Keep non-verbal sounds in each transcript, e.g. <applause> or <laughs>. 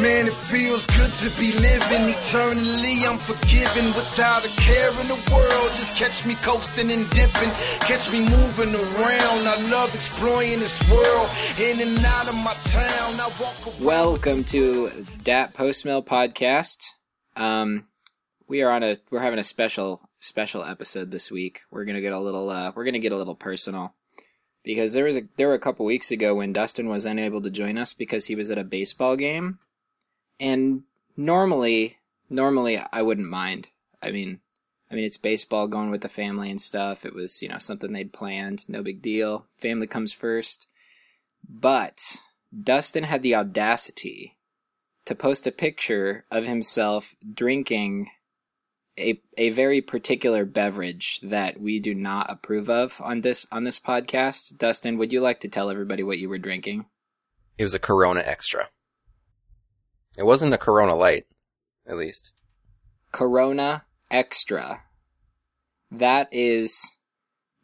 Man, it feels good to be living eternally. I'm forgiven without a care in the world. Just catch me coasting and dipping, catch me moving around. I love exploring this world, in and out of my town. I walk around. Welcome to Dat Post Mill Podcast. Um, we are on a we're having a special special episode this week. We're gonna get a little uh, we're gonna get a little personal because there was a there were a couple weeks ago when Dustin was unable to join us because he was at a baseball game, and normally normally I wouldn't mind. I mean, I mean it's baseball going with the family and stuff. It was you know something they'd planned, no big deal. Family comes first, but Dustin had the audacity to post a picture of himself drinking a a very particular beverage that we do not approve of on this on this podcast. Dustin, would you like to tell everybody what you were drinking? It was a Corona Extra. It wasn't a Corona Light, at least. Corona Extra. That is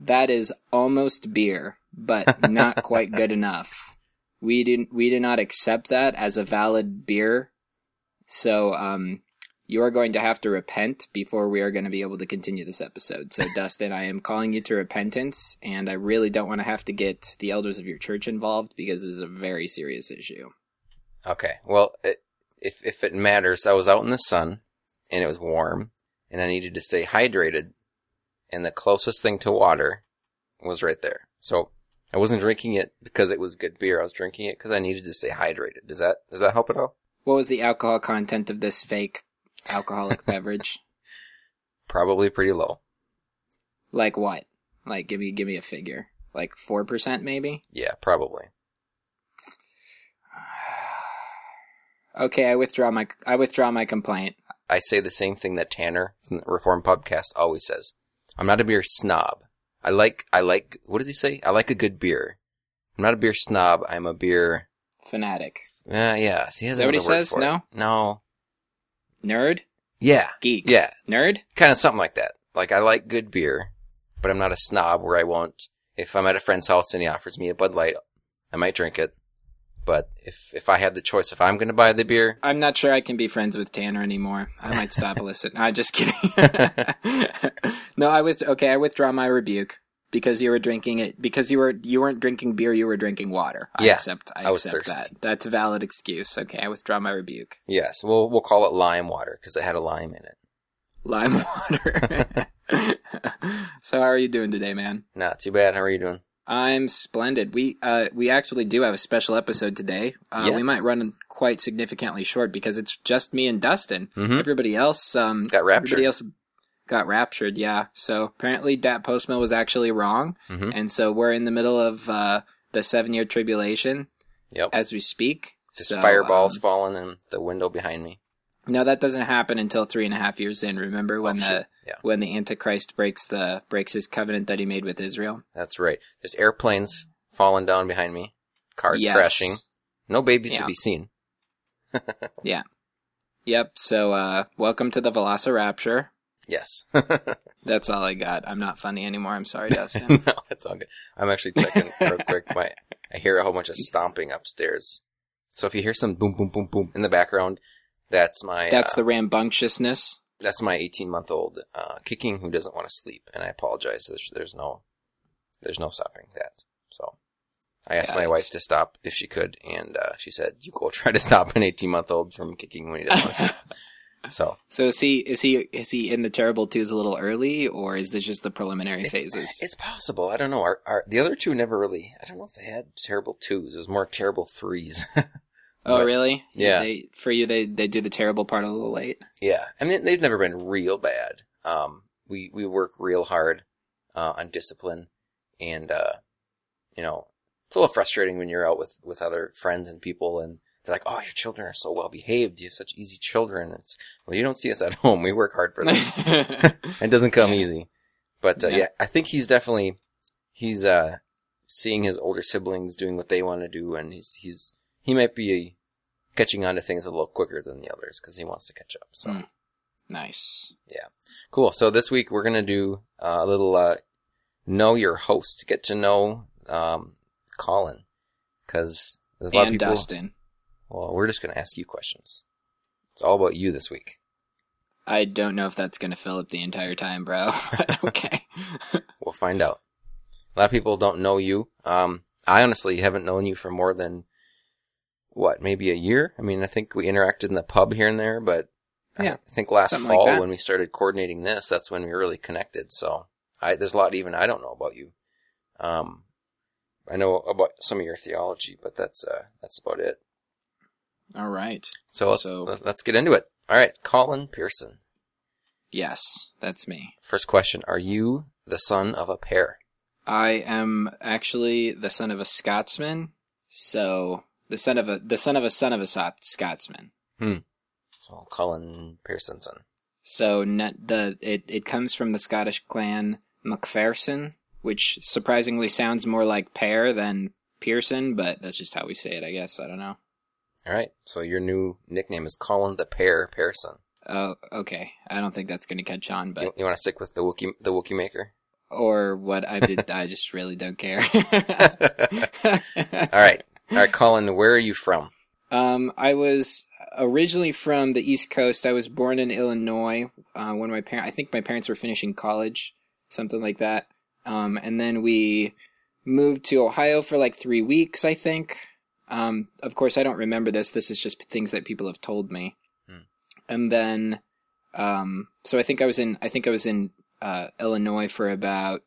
that is almost beer, but not <laughs> quite good enough. We didn't we do not accept that as a valid beer. So um you are going to have to repent before we are going to be able to continue this episode. So, Dustin, I am calling you to repentance, and I really don't want to have to get the elders of your church involved because this is a very serious issue. Okay. Well, it, if if it matters, I was out in the sun and it was warm, and I needed to stay hydrated, and the closest thing to water was right there. So I wasn't drinking it because it was good beer. I was drinking it because I needed to stay hydrated. Does that does that help at all? What was the alcohol content of this fake alcoholic <laughs> beverage? Probably pretty low. Like what? Like give me give me a figure. Like 4% maybe? Yeah, probably. Okay, I withdraw my I withdraw my complaint. I say the same thing that Tanner from the Reform Podcast always says. I'm not a beer snob. I like I like what does he say? I like a good beer. I'm not a beer snob. I'm a beer. Fanatic. Uh, yeah, he has Is that what he says? for it. No? No. Nerd? Yeah. Geek. Yeah. Nerd? Kind of something like that. Like I like good beer, but I'm not a snob where I won't. If I'm at a friend's house and he offers me a Bud Light, I might drink it. But if if I had the choice, if I'm going to buy the beer, I'm not sure I can be friends with Tanner anymore. I might stop <laughs> listening. I'm just kidding. <laughs> no, I with okay. I withdraw my rebuke because you were drinking it because you were you weren't drinking beer. You were drinking water. I Yeah, accept. I, I was accept thirsty. that. That's a valid excuse. Okay, I withdraw my rebuke. yes, we'll we'll call it lime water because it had a lime in it. Lime water. <laughs> so how are you doing today, man? Not too bad. How are you doing? I'm splendid. We uh we actually do have a special episode today. Uh, We might run quite significantly short because it's just me and Dustin. Mm-hmm. Everybody else um Got raptured. Everybody else got raptured. Yeah. So apparently, Dat Postmill was actually wrong, mm-hmm. and so we're in the middle of uh the seven year tribulation Yep. as we speak. Just So, fireballs um, falling in the window behind me. no, that doesn't happen until three and a half years in. Remember when Oh, the. Yeah. when the Antichrist breaks the breaks his covenant that he made with Israel? That's right. There's airplanes falling down behind me, cars Yes. crashing. No babies Yeah. to be seen. <laughs> Yeah. Yep. So uh welcome to the Velocirapture. Yes. <laughs> That's all I got. I'm not funny anymore. I'm sorry, <laughs> Dustin. no, it's all good. I'm actually checking real quick. My, I hear a whole bunch of stomping upstairs. So if you hear some boom, boom, boom, boom in the background, that's my That's uh, the rambunctiousness. That's my 18 month old uh, kicking who doesn't want to sleep, and I apologize. There's there's no there's no stopping that. So I asked Got my it. wife to stop if she could, and uh, she said, "You go <laughs> try to stop an 18 month old from kicking when he doesn't want to sleep." <laughs> So So is he is he is he in the terrible twos a little early, or is this just the preliminary It- phases? It's possible. I don't know. Our, our the other two never really. I don't know if they had terrible twos. It was more terrible threes. <laughs> oh, but- really? yeah. They, for you, they they do the terrible part a little late. yeah, I mean they've never been real bad. Um, we we work real hard uh, on discipline, and uh, you know it's a little frustrating when you're out with with other friends and people, and they're like, "Oh, your children are so well behaved. You have such easy children." It's well, you don't see us at <laughs> home. We work hard for this. <laughs> And <laughs> it doesn't come Yeah. easy. But uh, Yeah. yeah. I think he's definitely he's uh seeing his older siblings doing what they want to do, and he's he's he might be catching on to things a little quicker than the others because he wants to catch up. So Mm. nice. Yeah, cool. So this week we're gonna do uh, a little uh, know your host, get to know um, Colin, because there's a lot And of people. Dustin. Well, we're just going to ask you questions. It's all about you this week. I don't know if that's going to fill up the entire time, bro. <laughs> <laughs> okay. <laughs> We'll find out. A lot of people don't know you. Um, I honestly haven't known you for more than what, maybe a year. I mean, I think we interacted in the pub here and there, but Yeah, I think last something like fall that. when we started coordinating this, that's when we really connected. So I, there's a lot even I don't know about you. Um, I know about some of your theology, but that's uh, that's about it. All right. So let's So- let- let's get into it. All right, Colin Pearson. Yes, that's me. First question: Are you the son of a pair? I am actually the son of a Scotsman, so the son of a the son of a son of a Sot- Scotsman. Hmm. So Colin Pearson's son. So the it it comes from the Scottish clan MacPherson, which surprisingly sounds more like Pear than Pearson, but that's just how we say it, I guess. I don't know. All right. So your new nickname is Colin the Pear Pearson. Oh, okay. I don't think that's going to catch on, but You, you want to stick with the Wookie the Wookie maker? or what I did, I just really don't care. <laughs> <laughs> All right. All right, Colin. Where are you from? Um, I was originally from the East Coast. I was born in Illinois. Uh, when my parent, I think my parents were finishing college, something like that. Um, and then we moved to Ohio for like three weeks, I think. Um, of course, I don't remember this. This is just things that people have told me. Hmm. And then, um, so I think I was in, I think I was in uh, Illinois for about,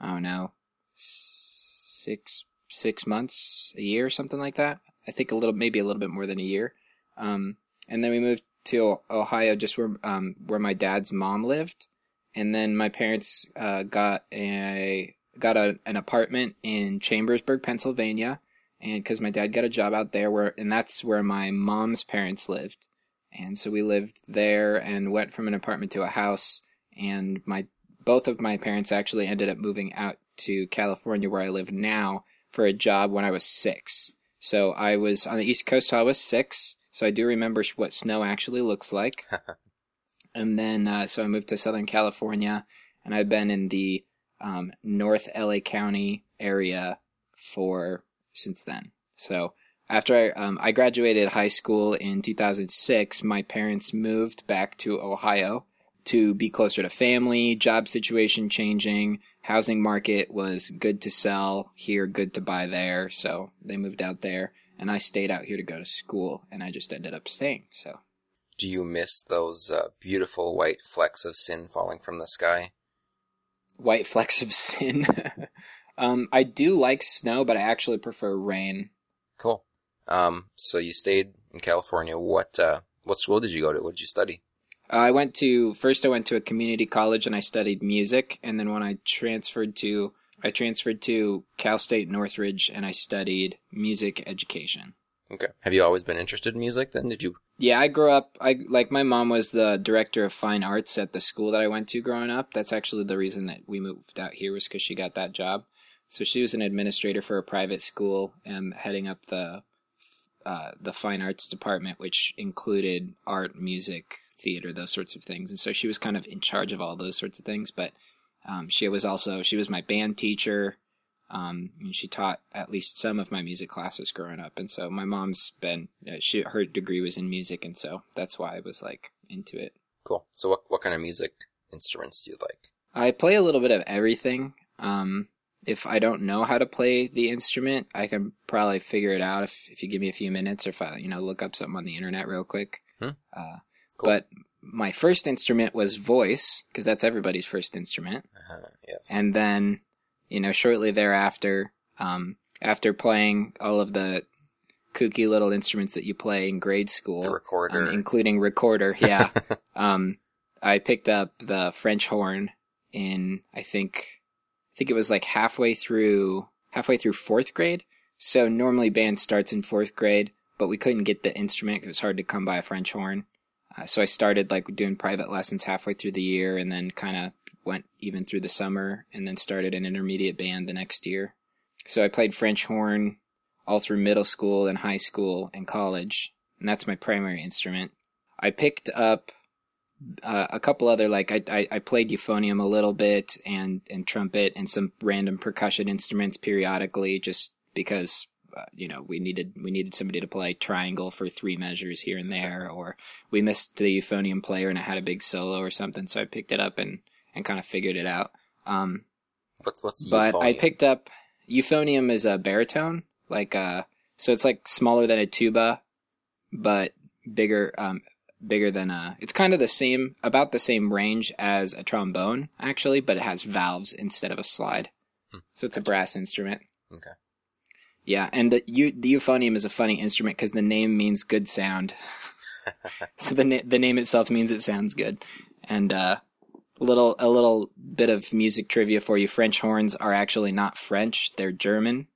I don't know, six six months, a year, something like that. I think a little, maybe a little bit more than a year. Um, and then we moved to Ohio, just where um, where my dad's mom lived, and then my parents uh, got a got a, an apartment in Chambersburg, Pennsylvania, and because my dad got a job out there, where and that's where my mom's parents lived, and so we lived there and went from an apartment to a house, and my both of my parents actually ended up moving out to California, where I live now, for a job when I was six. So I was on the East Coast till I was six. So I do remember what snow actually looks like. <laughs> and then, uh, so I moved to Southern California, and I've been in the um, North LA County area for since then. So after I, um, I graduated high school in 2006, my parents moved back to Ohio to be closer to family, job situation changing, housing market was good to sell here, good to buy there. So they moved out there, and I stayed out here to go to school, and I just ended up staying. So Do you miss those uh, beautiful white flecks of sin falling from the sky? white flecks of sin. <laughs> um, I do like snow, but I actually prefer rain. Cool. Um, so you stayed in California. What uh, what school did you go to? What did you study? Uh, I went to first. I went to a community college and I studied music, and then when I transferred to I transferred to Cal State Northridge and I studied music education. Okay. Have you always been interested in music? Then did you? Yeah, I grew up. I like my mom was the director of fine arts at the school that I went to growing up. That's actually the reason that we moved out here was because she got that job. So she was an administrator for a private school, and heading up the uh, the fine arts department, which included art, music, theater, those sorts of things. And so she was kind of in charge of all those sorts of things. But um, she was also she was my band teacher. Um, and she taught at least some of my music classes growing up, and so my mom's been uh, she her degree was in music, and so that's why I was like into it. Cool. So what what kind of music instruments do you like? I play a little bit of everything. Um, if I don't know how to play the instrument, I can probably figure it out if, if you give me a few minutes or if I, you know, look up something on the internet real quick. Hmm. Uh, Cool. But my first instrument was voice, because that's everybody's first instrument. Uh, yes. And then, you know, shortly thereafter, um, after playing all of the kooky little instruments that you play in grade school, the recorder. um, including recorder. <laughs> Yeah. um, I picked up the French horn in I think I think it was like halfway through halfway through fourth grade. So normally band starts in fourth grade, but we couldn't get the instrument. It was hard to come by a French horn. Uh, so I started like doing private lessons halfway through the year, and then kind of went even through the summer, and then started an intermediate band the next year. So I played French horn all through middle school and high school and college, and that's my primary instrument. I picked up uh, a couple other like I, I I played euphonium a little bit and and trumpet and some random percussion instruments periodically just because uh, you know, we needed we needed somebody to play triangle for three measures here and there, or we missed the euphonium player and it had a big solo or something. So I picked it up and and kind of figured it out. Um, What's what's but I picked up euphonium is a baritone, like uh, so it's like smaller than a tuba, but bigger, um, bigger than a. It's kind of the same, about the same range as a trombone, actually, but it has valves instead of a slide. Hmm, So it's a brass instrument. Okay. Yeah, and the the euphonium is a funny instrument because the name means good sound. <laughs> so the na- the name itself means it sounds good. And uh, a little a little bit of music trivia for you: French horns are actually not French; they're German.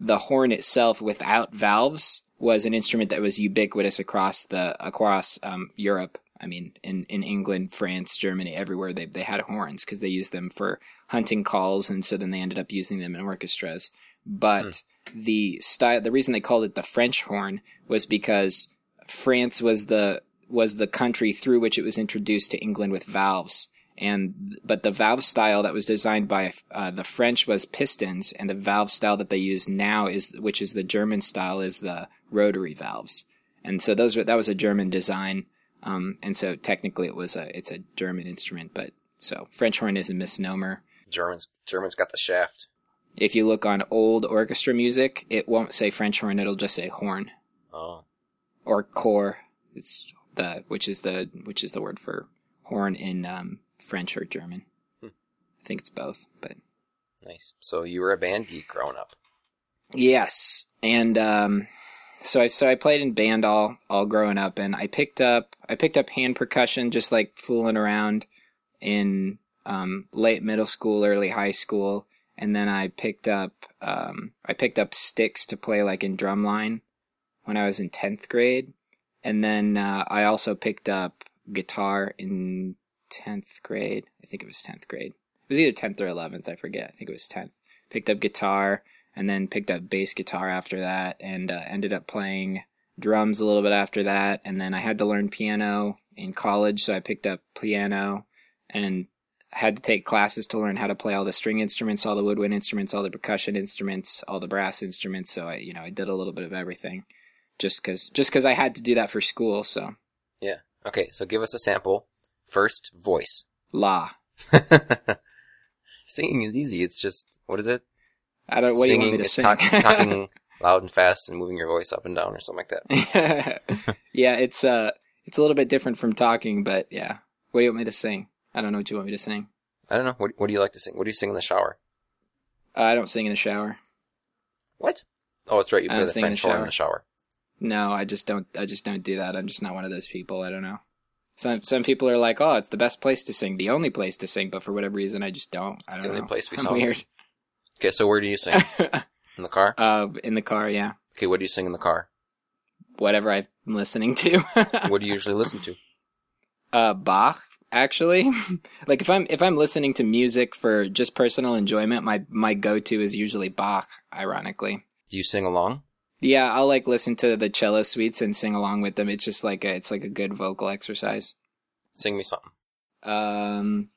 The horn itself, without valves, was an instrument that was ubiquitous across the across um, Europe. I mean, in, in England, France, Germany, everywhere they they had horns because they used them for hunting calls, and so then they ended up using them in orchestras. But the style, the reason they called it the French horn was because France was the was the country through which it was introduced to England with valves. And but the valve style that was designed by uh, the French was pistons, and the valve style that they use now is, which is the German style, is the rotary valves. And so those were that was a German design, um, and so technically it was a it's a German instrument, but so French horn is a misnomer. Germans Germans got the shaft. If you look on old orchestra music, it won't say French horn; it'll just say horn Oh, or cor. It's the which is the which is the word for horn in um, French or German. Hmm. I think it's both, but nice. So you were a band geek growing up. yes. And um, so I so I played in band all all growing up, and I picked up I picked up hand percussion just like fooling around in um, late middle school, early high school, and then I picked up um, I picked up sticks to play like in drumline when I was in tenth grade, and then uh, I also picked up guitar in tenth grade. I think it was tenth grade. It was either tenth or eleventh. I forget. I think it was tenth. Picked up guitar and then picked up bass guitar after that, and uh, ended up playing drums a little bit after that. And then I had to learn piano in college, so I picked up piano and had to take classes to learn how to play all the string instruments, all the woodwind instruments, all the percussion instruments, all the brass instruments. So I, you know, I did a little bit of everything, just because just because I had to do that for school. So yeah, Okay, so give us a sample. First, voice. la. <laughs> Singing is easy. It's just what is it? I don't. What Singing do you want me to is sing? talk- <laughs> talking loud and fast and moving your voice up and down or something like that. <laughs> yeah, it's uh, it's a little bit different from talking, but yeah. What do you want me to sing? I don't know what you want me to sing. I don't know. What, what do you like to sing? What do you sing in the shower? I don't sing in the shower. What? Oh, that's right. You play the French the horn in the shower. No, I just don't. I just don't do that. I'm just not one of those people. I don't know. Some some people are like, oh, it's the best place to sing, the only place to sing, but for whatever reason, I just don't. I don't The only know. place we I'm weird. Okay, so where do you sing? <laughs> In the car? uh, in the car, yeah. Okay, what do you sing in the car? Whatever I'm listening to. What do you <laughs> usually listen to? uh Bach actually. <laughs> like if I'm if I'm listening to music for just personal enjoyment, my my go-to is usually Bach, ironically. Do you sing along? Yeah, I'll like listen to the cello suites and sing along with them. It's just like a, it's like a good vocal exercise. Sing me something. Um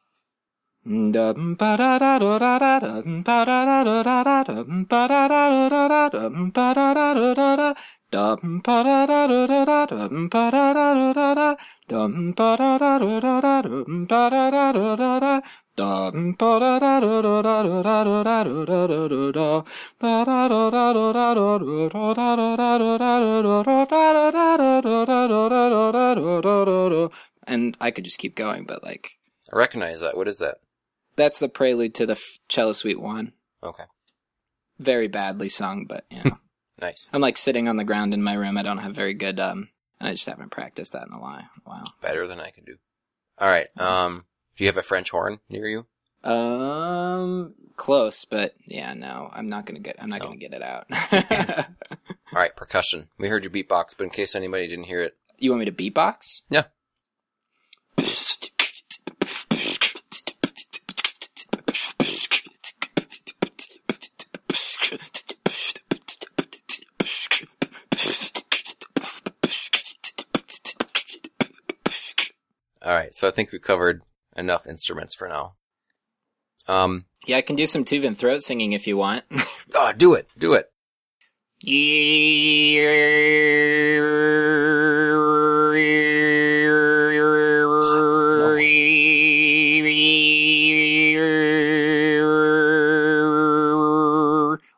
and I could just keep going, but like I recognize that. What is that? that's the prelude to the cello suite one. Okay, Very badly sung, but you know, nice. I'm like sitting on the ground in my room. I don't have very good, um, and I just haven't practiced that in a while. Wow. Better than I can do. All right. Um, do you have a French horn near you? Um, close, but yeah, no, I'm not gonna get. I'm not No. gonna get it out. <laughs> All right, percussion. We heard you beatbox, but in case anybody didn't hear it, you want me to beatbox? Yeah. So I think we've covered enough instruments for now. Um, Yeah, I can do some Tuvan throat singing if you want. oh, <laughs> do it, do it.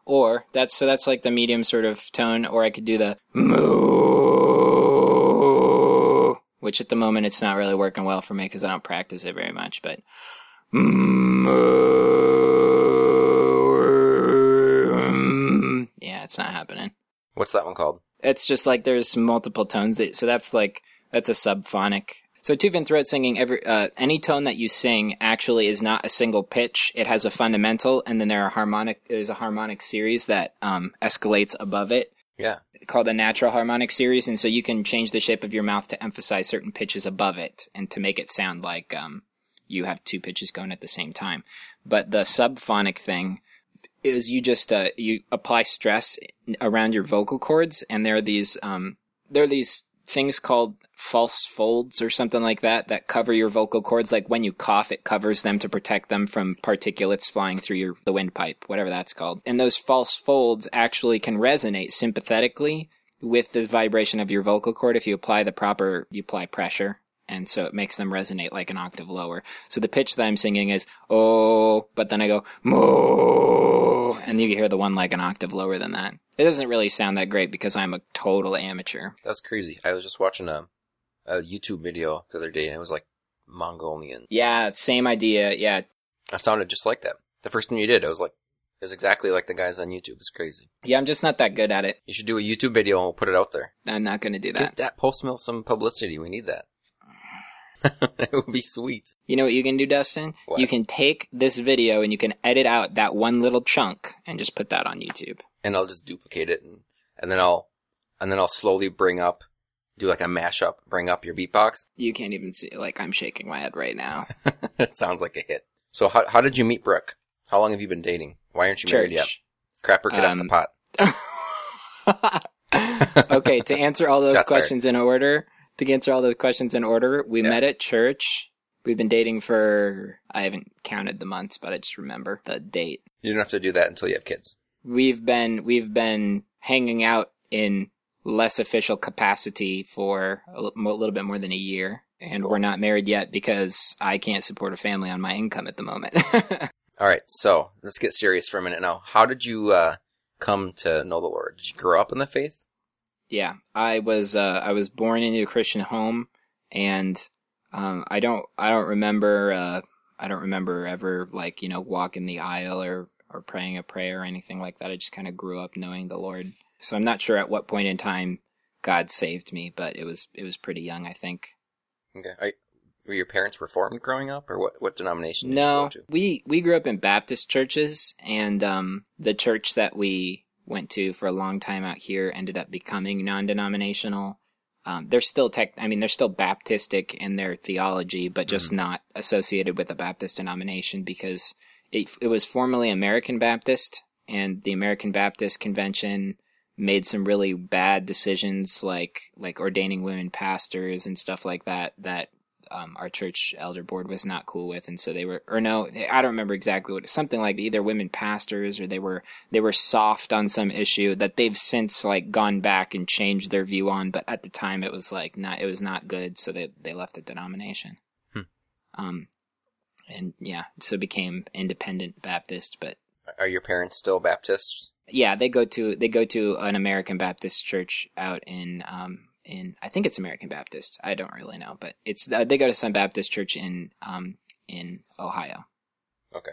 Or that's so that's like the medium sort of tone, or I could do the moo, which at the moment it's not really working well for me because I don't practice it very much. But yeah, it's not happening. What's that one called? It's just like there's multiple tones. That, so that's like that's a subphonic. So tuvan throat singing, every uh, any tone that you sing actually is not a single pitch. It has a fundamental, and then there are harmonic. There's a harmonic series that um, escalates above it, Yeah. called the natural harmonic series, and so you can change the shape of your mouth to emphasize certain pitches above it, and to make it sound like um, you have two pitches going at the same time. But the subphonic thing is you just uh, you apply stress around your vocal cords, and there are these um, there are these things called false folds or something like that that cover your vocal cords. Like when you cough, it covers them to protect them from particulates flying through your the windpipe, whatever that's called. And those false folds actually can resonate sympathetically with the vibration of your vocal cord if you apply the proper you apply pressure and so it makes them resonate like an octave lower. So the pitch that I'm singing is oh, but then I go moo, and you can hear the one like an octave lower than that. It doesn't really sound that great because I'm a total amateur. That's crazy. I was just watching a, a YouTube video the other day and it was like Mongolian. Yeah, same idea. Yeah, I sounded just like that. The first thing you did, I was like, it was exactly like the guys on YouTube. It's crazy. yeah, I'm just not that good at it. You should do a YouTube video and we'll put it out there. I'm not going to do Get that. that post mill some publicity. We need that. <laughs> it would be sweet. You know what you can do, Dustin? What? You can take this video and you can edit out that one little chunk and just put that on YouTube. And I'll just duplicate it and, and then I'll, and then I'll slowly bring up, do like a mashup, bring up your beatbox. You can't even see like I'm shaking my head right now. <laughs> it sounds like a hit. So how, how did you meet Brooke? How long have you been dating? Why aren't you married yet? Crapper, get off the Um, pot. <laughs> okay, to answer all those Shots fired. questions in order, to answer all those questions in order, we Yeah. met at church. We've been dating for I haven't counted the months, but I just remember the date. You don't have to do that until you have kids. We've been we've been hanging out in less official capacity for a little bit more than a year, and we're not married yet because I can't support a family on my income at the moment. <laughs> All right, so let's get serious for a minute now. How did you uh, come to know the Lord? Did you grow up in the faith? Yeah, I was uh, I was born into a Christian home, and um, I don't I don't remember uh, I don't remember ever like you know walking the aisle or or praying a prayer or anything like that. I just kind of grew up knowing the Lord. So I'm not sure at what point in time God saved me, but it was it was pretty young, I think. Okay. Are, were your parents reformed growing up, or what? What denomination did you No, go to? we we grew up in Baptist churches, and um, the church that we went to for a long time out here ended up becoming non-denominational. Um, they're still tech. I mean, they're still Baptistic in their theology, but just not associated with a Baptist denomination because it it was formerly American Baptist, and the American Baptist Convention made some really bad decisions, like like ordaining women pastors and stuff like that. That um, our church elder board was not cool with, and so they were, or no, I don't remember exactly what, something like either women pastors or they were they were soft on some issue that they've since like gone back and changed their view on, but at the time it was like not, it was not good, so they they left the denomination. Hmm. Um, and yeah, so became independent Baptist, but Are your parents still Baptists? yeah, they go to they go to an American Baptist church out in um in I think it's American Baptist. I don't really know, but it's uh, they go to some Baptist church in um in Ohio. Okay.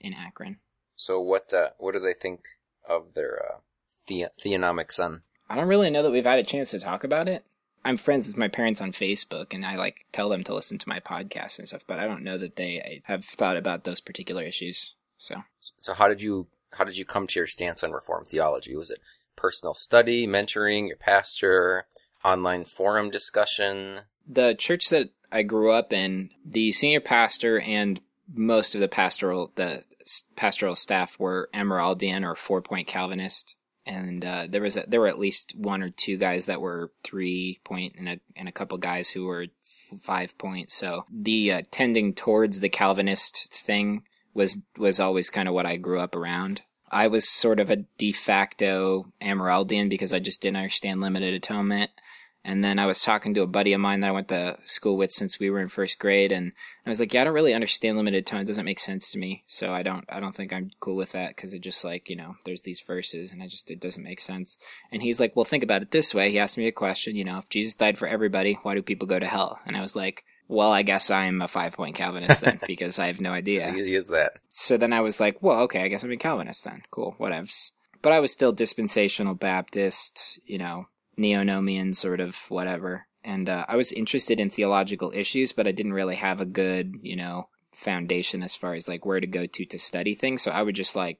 In Akron. So what? Uh, what do they think of their uh, the- theonomic son? I don't really know that we've had a chance to talk about it. I'm friends with my parents on Facebook, and I like tell them to listen to my podcast and stuff. But I don't know that they have thought about those particular issues. So So how did you how did you come to your stance on Reformed theology? Was it personal study, mentoring, your pastor, online forum discussion? the church that I grew up in, the senior pastor and most of the pastoral the pastoral staff were Amyraldian or four point Calvinist, and uh, there was a, there were at least one or two guys that were three point and a and a couple guys who were five point. So the uh, tending towards the Calvinist thing was was always kind of what I grew up around. I was sort of a de facto Amyraldian because I just didn't understand limited atonement. And then I was talking to a buddy of mine that I went to school with since we were in first grade, and I was like, "Yeah, I don't really understand limited atonement. It doesn't make sense to me. So I don't, I don't think I'm cool with that because it just like, you know, there's these verses, and I just it doesn't make sense." And he's like, "Well, think about it this way." He asked me a question. You know, if Jesus died for everybody, why do people go to hell? And I was like, "Well, I guess I'm a five point Calvinist then <laughs> because I have no idea." He is that. So then I was like, well, okay, I guess I'm a Calvinist then. Cool, whatevs. But I was still dispensational Baptist, you know, neo-nomian sort of whatever. And uh, I was interested in theological issues, but I didn't really have a good, you know, foundation as far as like where to go to to study things. So I would just like,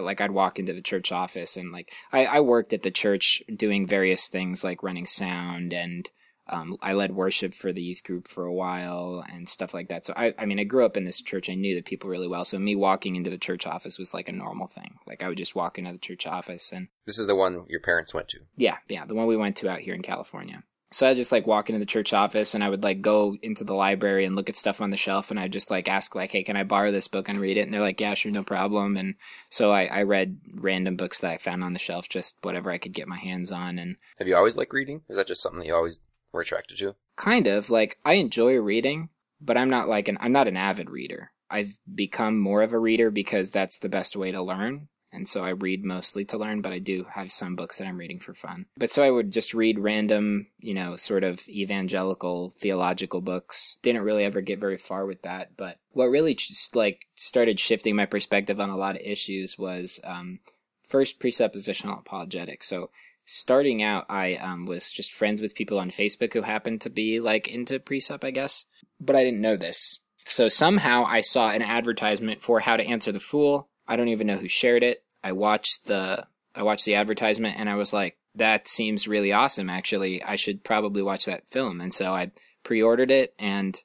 like I'd walk into the church office and like I, I worked at the church doing various things like running sound and um, I led worship for the youth group for a while and stuff like that. So I, I mean, I grew up in this church. I knew the people really well. So me walking into the church office was like a normal thing. Like I would just walk into the church office and This is the one your parents went to. yeah, yeah, the one we went to out here in California. So I just like walk into the church office and I would like go into the library and look at stuff on the shelf and I'd just like ask like, hey, can I borrow this book and read it? And they're like, yeah, sure, no problem. And so I, I read random books that I found on the shelf, just whatever I could get my hands on. And Have you always liked reading? Is that just something that you always were attracted to? kind of like I enjoy reading, but I'm not like an I'm not an avid reader. I've become more of a reader because that's the best way to learn. And so I read mostly to learn, but I do have some books that I'm reading for fun. But so I would just read random, you know, sort of evangelical theological books. Didn't really ever get very far with that, but what really just like started shifting my perspective on a lot of issues was um first presuppositional apologetics. So starting out, I um, was just friends with people on Facebook who happened to be like into presup, I guess, but I didn't know this. So somehow I saw an advertisement for how to answer the fool. I don't even know who shared it. I watched the I watched the advertisement and I was like, that seems really awesome. Actually, I should probably watch that film. And so I pre-ordered it and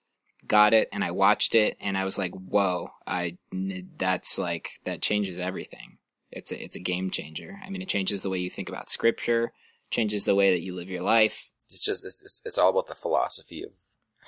got it and I watched it and I was like, whoa, I that's like that changes everything. It's a it's a game changer. I mean, it changes the way you think about scripture, changes the way that you live your life. It's just it's, it's, all about the philosophy of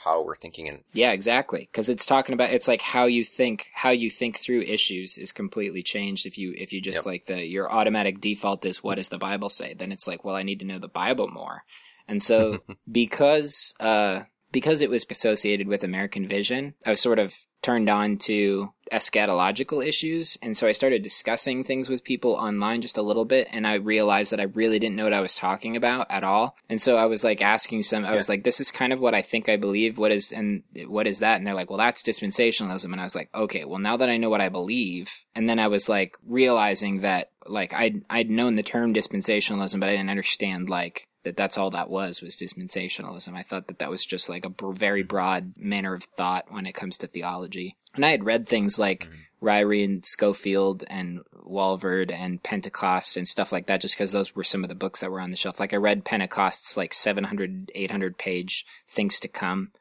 how we're thinking and Yeah, exactly. Because it's talking about it's like how you think how you think through issues is completely changed if you if you just Yep. like the your automatic default is what does the Bible say? Then it's like, well, I need to know the Bible more. And so <laughs> because uh because it was associated with American vision, I was sort of turned on to eschatological issues. And so I started discussing things with people online just a little bit. And I realized that I really didn't know what I was talking about at all. And so I was like asking some, I was like, this is kind of what I think I believe. What is, and what is that? And they're like, well, that's dispensationalism. And I was like, okay, well, now that I know what I believe, and then I was like realizing that like I'd, I'd known the term dispensationalism, but I didn't understand like, that that's all that was was dispensationalism. I thought that that was just like a very broad manner of thought when it comes to theology. And I had read things like Ryrie and Scofield and Walvoord and Pentecost and stuff like that just because those were some of the books that were on the shelf. Like I read Pentecost's like 700, 800 page Things to Come.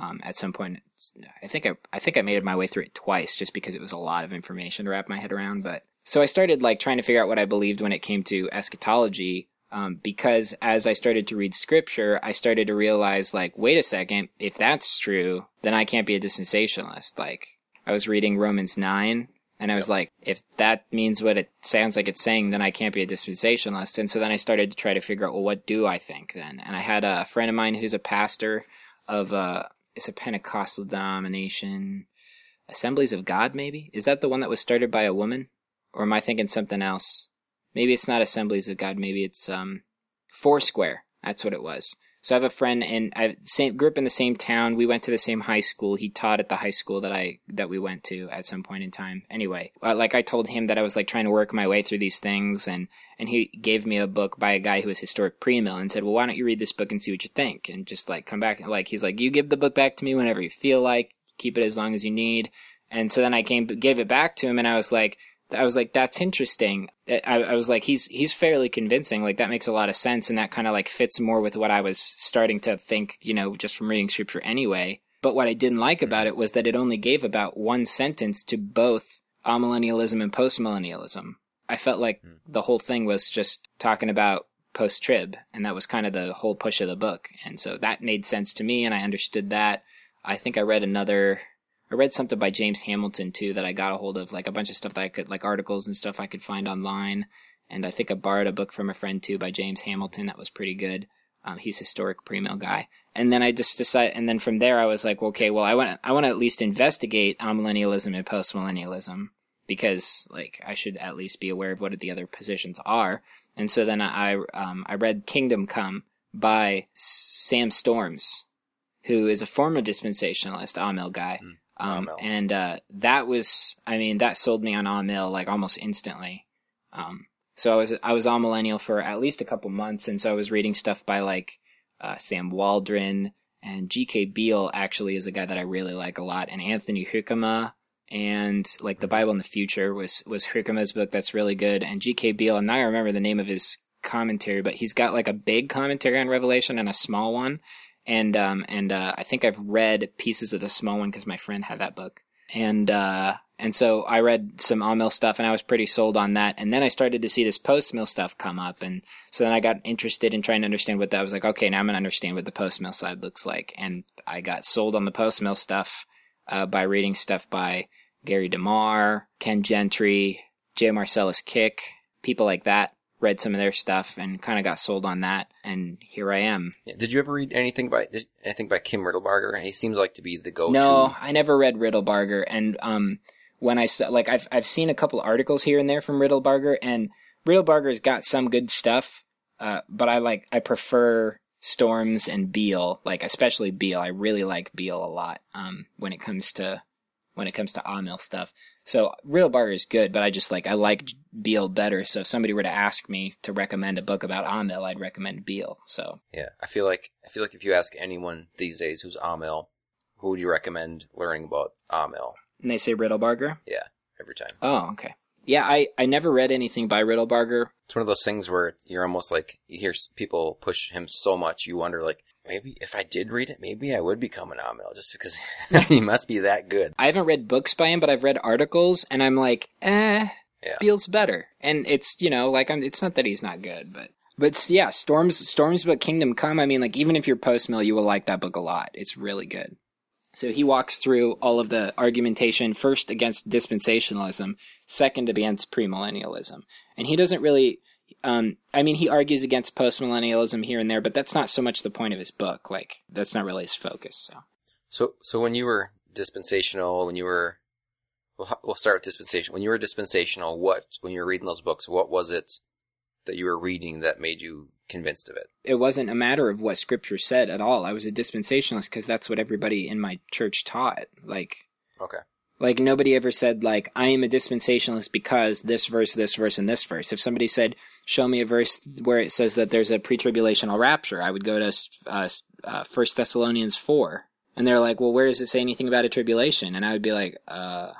Um, at some point, I think I, I think I made my way through it twice just because it was a lot of information to wrap my head around. But so I started like trying to figure out what I believed when it came to eschatology um, because as I started to read scripture, I started to realize, like, wait a second, if that's true, then I can't be a dispensationalist. Like, I was reading Romans 9, and I was like, if that means what it sounds like it's saying, then I can't be a dispensationalist. And so then I started to try to figure out, well, what do I think then? And I had a friend of mine who's a pastor of a, it's a Pentecostal denomination, Assemblies of God, maybe? Is that the one that was started by a woman? Or am I thinking something else? Maybe it's not Assemblies of God. Maybe it's um, Foursquare. That's what it was. So I have a friend, and I same grew up in the same town. We went to the same high school. He taught at the high school that I that we went to at some point in time. Anyway, uh, like I told him that I was like trying to work my way through these things, and and he gave me a book by a guy who was historic pre-mill and said, "Well, why don't you read this book and see what you think, and just like come back." and Like he's like, "You give the book back to me whenever you feel like. Keep it as long as you need." And so then I came gave it back to him, and I was like, I was like, that's interesting. I, I was like, he's he's fairly convincing. Like that makes a lot of sense, and that kind of like fits more with what I was starting to think. You know, just from reading scripture anyway. But what I didn't like about it was that it only gave about one sentence to both amillennialism and postmillennialism. I felt like hmm. the whole thing was just talking about post trib, and that was kind of the whole push of the book. And so that made sense to me, and I understood that. I think I read another I read something by James Hamilton too that I got a hold of, like a bunch of stuff that I could, like articles and stuff I could find online. And I think I borrowed a book from a friend too by James Hamilton that was pretty good. Um, he's historic premill guy. And then I just decided, and then from there I was like, okay, well I want I want to at least investigate amillennialism and postmillennialism because like I should at least be aware of what the other positions are. And so then I um, I read Kingdom Come by Sam Storms, who is a former dispensationalist Amil guy. Mm. Um, and uh, that was, I mean, that sold me on Amil like almost instantly. Um, so I was I was amillennial for at least a couple months, and so I was reading stuff by like uh, Sam Waldron and G.K. Beale. Actually, is a guy that I really like a lot, and Anthony Hoekema, and like the Bible in the Future was was Hoekema's book that's really good, and G.K. Beale. And now I remember the name of his commentary, but he's got like a big commentary on Revelation and a small one, and um and uh, I think I've read pieces of the small one because my friend had that book, and uh and so I read some Amil stuff and I was pretty sold on that. And then I started to see this post mill stuff come up. And so then I got interested in trying to understand what that was like. Okay, now I'm to understand what the post mill side looks like. And I got sold on the post mill stuff uh, by reading stuff by Gary DeMar, Ken Gentry, J. Marcellus Kik, people like that. Read some of their stuff and kind of got sold on that. And here I am. Yeah. Did you ever read anything by did, anything by Kim Riddlebarger? He seems like to be the go-to. No, I never read Riddlebarger, and um, when I like, I've I've seen a couple articles here and there from Riddlebarger, and Riddlebarger's got some good stuff, uh, but I like I prefer Storms and Beale, like especially Beale. I really like Beale a lot. Um, when it comes to when it comes to Amil stuff. So Riddle Riddlebarger is good, but I just like I like Beale better. So if somebody were to ask me to recommend a book about Amil, I'd recommend Beale. So Yeah, I feel like I feel like if you ask anyone these days who's Amil, who would you recommend learning about Amil? and they say Riddle Riddlebarger. Yeah, every time. Oh, okay. Yeah, I, I never read anything by Riddlebarger. It's one of those things where you're almost like you hear people push him so much, you wonder like maybe if I did read it, maybe I would become an Amil just because <laughs> he must be that good. I haven't read books by him, but I've read articles, and I'm like, eh, Yeah. Beale's better. And it's you know like I'm. It's not that he's not good, but but yeah, Storms Storms book Kingdom Come. I mean, like even if you're post mill, you will like that book a lot. It's really good. So he walks through all of the argumentation first against dispensationalism, second against premillennialism, and he doesn't really. Um, I mean, he argues against postmillennialism here and there, but that's not so much the point of his book. Like that's not really his focus. So. So so when you were dispensational, when you were we'll, we'll start with dispensation. When you were dispensational, what when you were reading those books, what was it that you were reading that made you convinced of it? it wasn't a matter of what scripture said at all. I was a dispensationalist because that's what everybody in my church taught. Like, Okay. like nobody ever said like I am a dispensationalist because this verse, this verse, and this verse. If somebody said, "Show me a verse where it says that there's a pre-tribulational rapture," I would go to uh, uh, First Thessalonians four, and they're like, "Well, where does it say anything about a tribulation?" And I would be like, "Uh,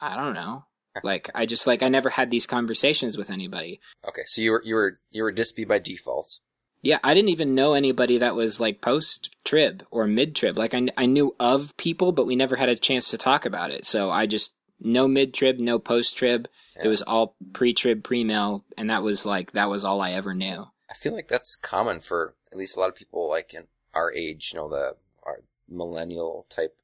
I don't know." Like I just like I never had these conversations with anybody. Okay. So you were you were you were dispy by default. Yeah, I didn't even know anybody that was like post trib or mid trib. Like I, I knew of people, but we never had a chance to talk about it. So I just no mid trib, no post trib. Yeah. It was all pre trib, pre mill, and that was like that was all I ever knew. I feel like that's common for at least a lot of people like in our age, you know, the our millennial type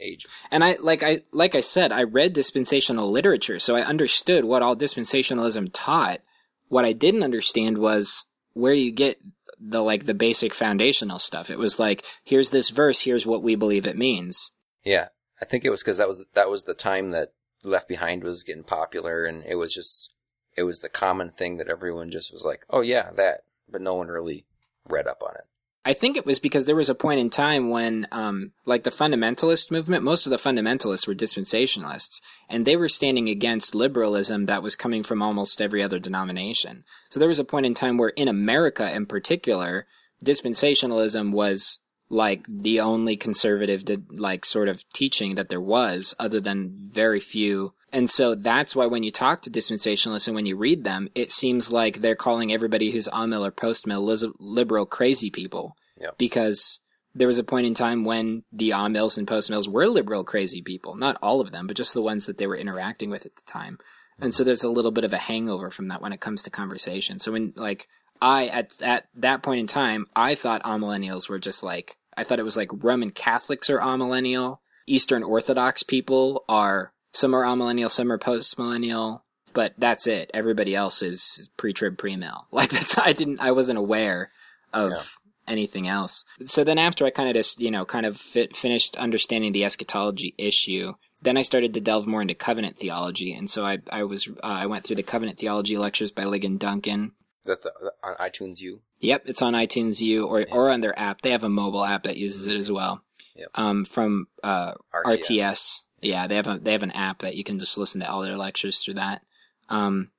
age. And I like I like I said, I read dispensational literature, so I understood what all dispensationalism taught. What I didn't understand was where you get the like the basic foundational stuff. It was like, here's this verse, here's what we believe it means. Yeah, I think it was because that was that was the time that Left Behind was getting popular, and it was just it was the common thing that everyone just was like, oh yeah, that, but no one really read up on it. I think it was because there was a point in time when, um, like the fundamentalist movement, most of the fundamentalists were dispensationalists, and they were standing against liberalism that was coming from almost every other denomination. So there was a point in time where, in America in particular, dispensationalism was like the only conservative, like sort of teaching that there was, other than very few. And so that's why when you talk to dispensationalists and when you read them, it seems like they're calling everybody who's Amil or post mill liberal crazy people. Yeah. Because there was a point in time when the Amils and post mills were liberal crazy people. Not all of them, but just the ones that they were interacting with at the time. And so mm-hmm. there's a little bit of a hangover from that when it comes to conversation. So when like I at at that point in time, I thought amillennials were just like I thought it was like Roman Catholics are amillennial Eastern Orthodox people are some are amillennial, some are post millennial, but that's it. Everybody else is pre-trib, pre-mill. <laughs> Like that's I didn't I wasn't aware of Yeah. anything else. So then after I kind of just you know kind of fit, finished understanding the eschatology issue, then I started to delve more into covenant theology, and so I I was uh, I went through the covenant theology lectures by Ligon Duncan. That the, on iTunes U? Yep, it's on iTunes U or or on their app. They have a mobile app that uses it as well. Yep. Um, from uh, RTS. RTS. Yeah, they have a they have an app that you can just listen to all their lectures through that. Um,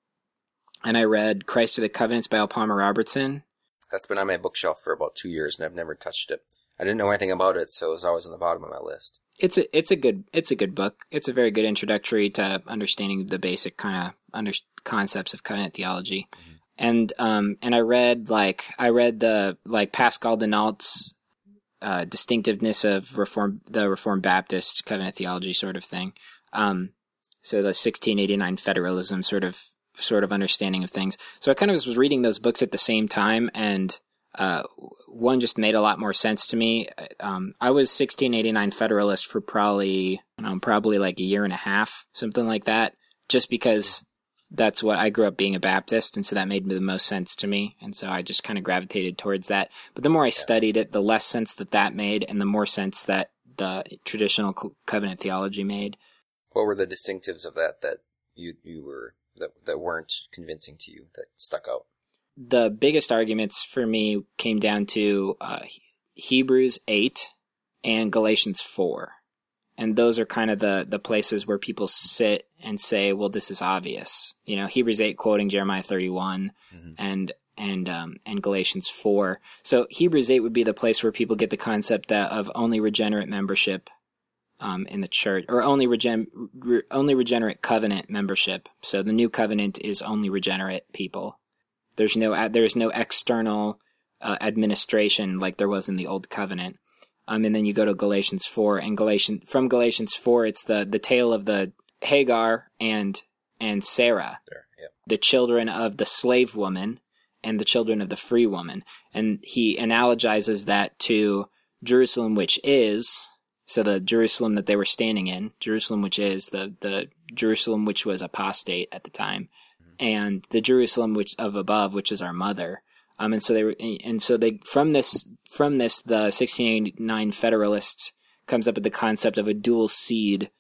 and I read Christ of the Covenants by L. Palmer Robertson. That's been on my bookshelf for about two years, and I've never touched it. I didn't know anything about it, so it was always on the bottom of my list. It's a it's a good it's a good book. It's a very good introductory to understanding the basic kind of under concepts of covenant theology. And um and I read like I read the like Pascal Denault's uh, distinctiveness of reform the Reformed Baptist covenant theology sort of thing. Um, so the 1689 federalism sort of sort of understanding of things. So I kind of was reading those books at the same time, and uh, one just made a lot more sense to me. Um, I was 1689 Federalist for probably know, probably like a year and a half, something like that, just because that's what I grew up being a Baptist, and so that made the most sense to me, and so I just kind of gravitated towards that. But the more I studied it, the less sense that that made, and the more sense that the traditional covenant theology made. What were the distinctives of that that you you were that that weren't convincing to you that stuck out? the biggest arguments for me came down to uh, Hebrews 8 and Galatians 4. And those are kind of the, the places where people sit and say, well, this is obvious. You know, Hebrews 8 quoting Jeremiah 31 Mhm. and, and, um, and Galatians 4. So Hebrews 8 would be the place where people get the concept that, of only regenerate membership um, in the church, or only regen, re, only regenerate covenant membership. So the new covenant is only regenerate people. There's no there's no external uh, administration like there was in the old covenant. Um, and then you go to Galatians four, and Galatian from Galatians four, it's the the tale of the Hagar and and Sarah, There, the children of the slave woman and the children of the free woman, and he analogizes that to Jerusalem, which is so the Jerusalem that they were standing in, Jerusalem, which is the the Jerusalem which was apostate at the time, and the Jerusalem which of above, which is our mother. Um, and so they were, and so they from this from this the 1689 Federalists comes up with the concept of a dual seed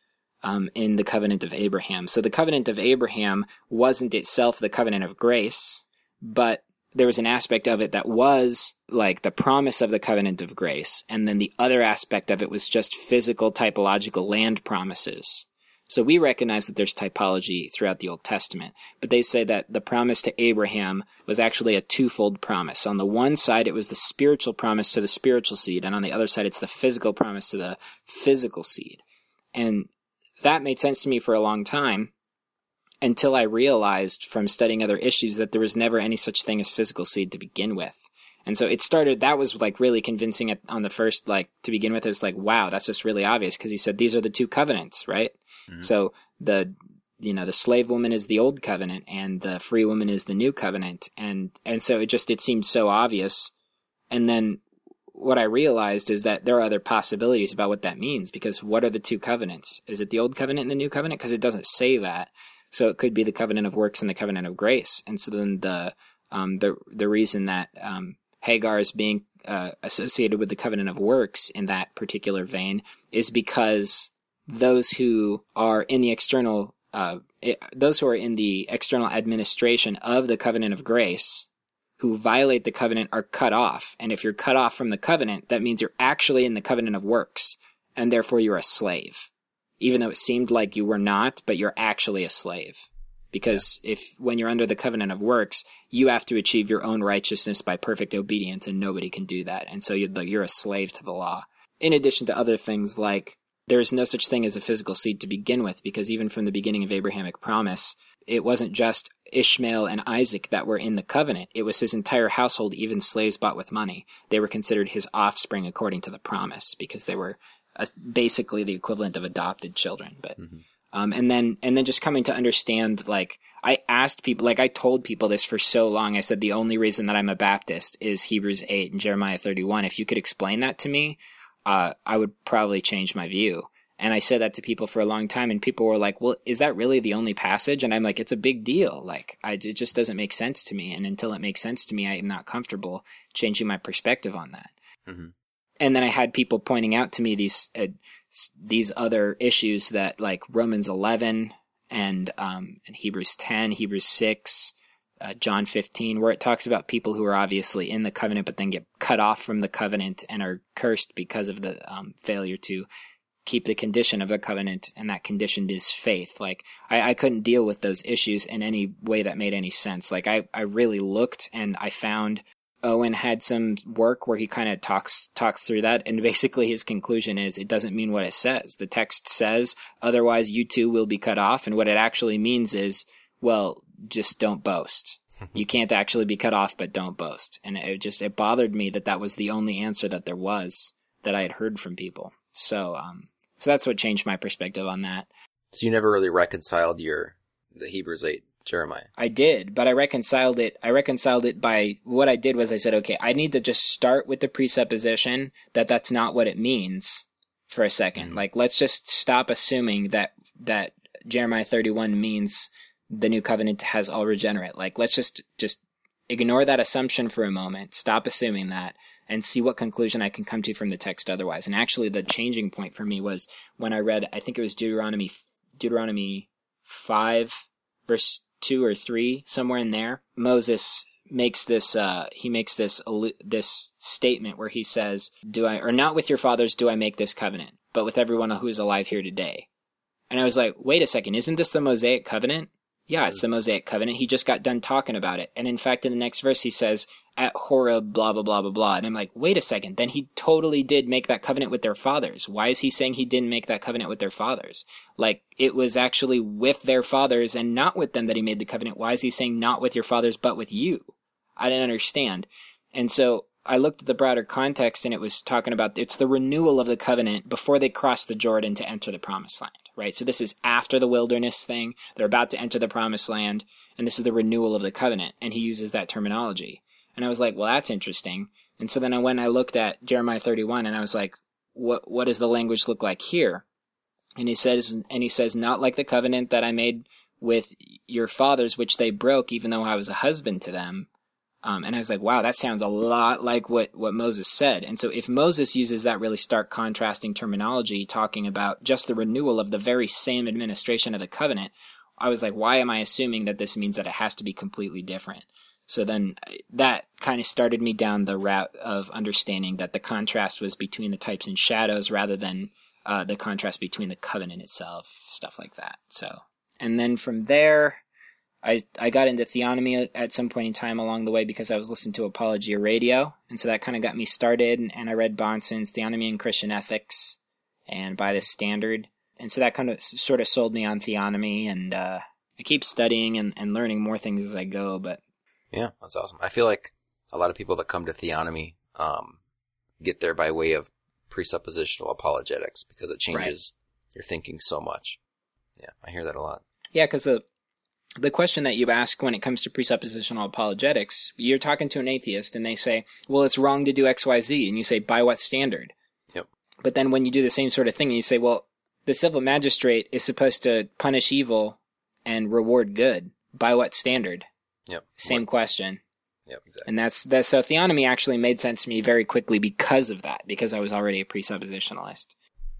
um, in the covenant of Abraham. So the covenant of Abraham wasn't itself the covenant of grace, but there was an aspect of it that was like the promise of the covenant of grace, and then the other aspect of it was just physical typological land promises. So we recognize that there's typology throughout the Old Testament, but they say that the promise to Abraham was actually a twofold promise. On the one side, it was the spiritual promise to the spiritual seed, and on the other side, it's the physical promise to the physical seed. And that made sense to me for a long time until I realized from studying other issues that there was never any such thing as physical seed to begin with. And so it started, that was like really convincing on the first, like to begin with, it was like, wow, that's just really obvious because he said these are the two covenants, right? Mhm. So the, you know, the slave woman is the old covenant and the free woman is the new covenant. And, and so it just, it seemed so obvious. And then what I realized is that there are other possibilities about what that means because what are the two covenants? Is it the old covenant and the new covenant? Because it doesn't say that. So it could be the covenant of works and the covenant of grace. And so then the um, the the reason that um, Hagar is being uh, associated with the covenant of works in that particular vein is because those who are in the external uh, it, those who are in the external administration of the covenant of grace who violate the covenant are cut off. And if you're cut off from the covenant, that means you're actually in the covenant of works, and therefore you're a slave. Even though it seemed like you were not, but you're actually a slave. Because if when you're under the covenant of works, you have to achieve your own righteousness by perfect obedience, and nobody can do that. And so you're, you're a slave to the law. In addition to other things like there is no such thing as a physical seed to begin with, because even from the beginning of Abrahamic promise, it wasn't just Ishmael and Isaac that were in the covenant. It was his entire household, even slaves bought with money. They were considered his offspring according to the promise because they were uh, basically the equivalent of adopted children. But Mhm. um, and then and then just coming to understand, like I asked people, like I told people this for so long. I said the only reason that I'm a Baptist is Hebrews eight and Jeremiah thirty one. If you could explain that to me, uh, I would probably change my view. And I said that to people for a long time, and people were like, "Well, is that really the only passage?" And I'm like, "It's a big deal. Like, I, it just doesn't make sense to me. And until it makes sense to me, I am not comfortable changing my perspective on that." Mhm. And then I had people pointing out to me these uh, these other issues that like Romans 11 and um, and Hebrews 10, Hebrews 6, uh, John 15, where it talks about people who are obviously in the covenant but then get cut off from the covenant and are cursed because of the um, failure to keep the condition of the covenant, and that condition is faith. Like I, I couldn't deal with those issues in any way that made any sense. Like I, I really looked and I found Owen had some work where he kind of talks talks through that, and <laughs> basically his conclusion is it doesn't mean what it says. The text says otherwise you too will be cut off, and what it actually means is well just don't boast. <laughs> You can't actually be cut off, but don't boast. And it just it bothered me that that was the only answer that there was that I had heard from people. So um so that's what changed my perspective on that. So you never really reconciled your the Hebrews eight Jeremiah. I did, but I reconciled it. I reconciled it by what I did was I said, okay, I need to just start with the presupposition that that's not what it means for a 2nd Mhm. Like, let's just stop assuming that that Jeremiah 31 means the new covenant has all regenerate. Like, let's just just ignore that assumption for a moment. Stop assuming that and see what conclusion I can come to from the text otherwise. And actually, the changing point for me was when I read, I think it was Deuteronomy Deuteronomy five verse two or three, somewhere in there, Moses makes this uh he makes this this statement where he says, "Do I or not with your fathers do I make this covenant, but with everyone who is alive here today." And I was like, "Wait a second, isn't this the Mosaic covenant?" Yeah, it's the Mosaic covenant. He just got done talking about it. And in fact, in the next verse he says, "At Horeb blah blah blah blah blah." And I'm like, "Wait a second, then he totally did make that covenant with their fathers. Why is he saying he didn't make that covenant with their fathers?" Like it was actually with their fathers and not with them that he made the covenant. Why is he saying not with your fathers but with you? I didn't understand. And so I looked at the broader context and it was talking about it's the renewal of the covenant before they crossed the Jordan to enter the promised land, right? So this is after the wilderness thing. They're about to enter the promised land and this is the renewal of the covenant. And he uses that terminology. And I was like, well, that's interesting. And so then I went and I looked at Jeremiah 31 and I was like, what, what does the language look like here? And he says, and he says, not like the covenant that I made with your fathers, which they broke, even though I was a husband to them. Um, and I was like, wow, that sounds a lot like what, what Moses said. And so if Moses uses that really stark contrasting terminology, talking about just the renewal of the very same administration of the covenant, I was like, why am I assuming that this means that it has to be completely different? So then uh, that kind of started me down the route of understanding that the contrast was between the types and shadows rather than uh, the contrast between the covenant itself, stuff like that. So, and then from there, I I got into theonomy at some point in time along the way because I was listening to Apologia Radio, and so that kind of got me started. And, and I read Bahnsen's Theonomy and Christian Ethics, and by the standard, and so that kind of sort of sold me on theonomy. And uh, I keep studying and, and learning more things as I go. But Yeah, that's awesome. I feel like a lot of people that come to theonomy um, get there by way of presuppositional apologetics because it changes your thinking so much. Yeah, I hear that a lot. yeah, because the the question that you ask when it comes to presuppositional apologetics, you're talking to an atheist, and they say, "Well, it's wrong to do X, Y, Z," and you say, "By what standard?" Yep. But then when you do the same sort of thing, and you say, "Well, the civil magistrate is supposed to punish evil and reward good. By what standard?" Yep. Same question. Yep, exactly. And that's that. So theonomy actually made sense to me very quickly because of that, because I was already a presuppositionalist.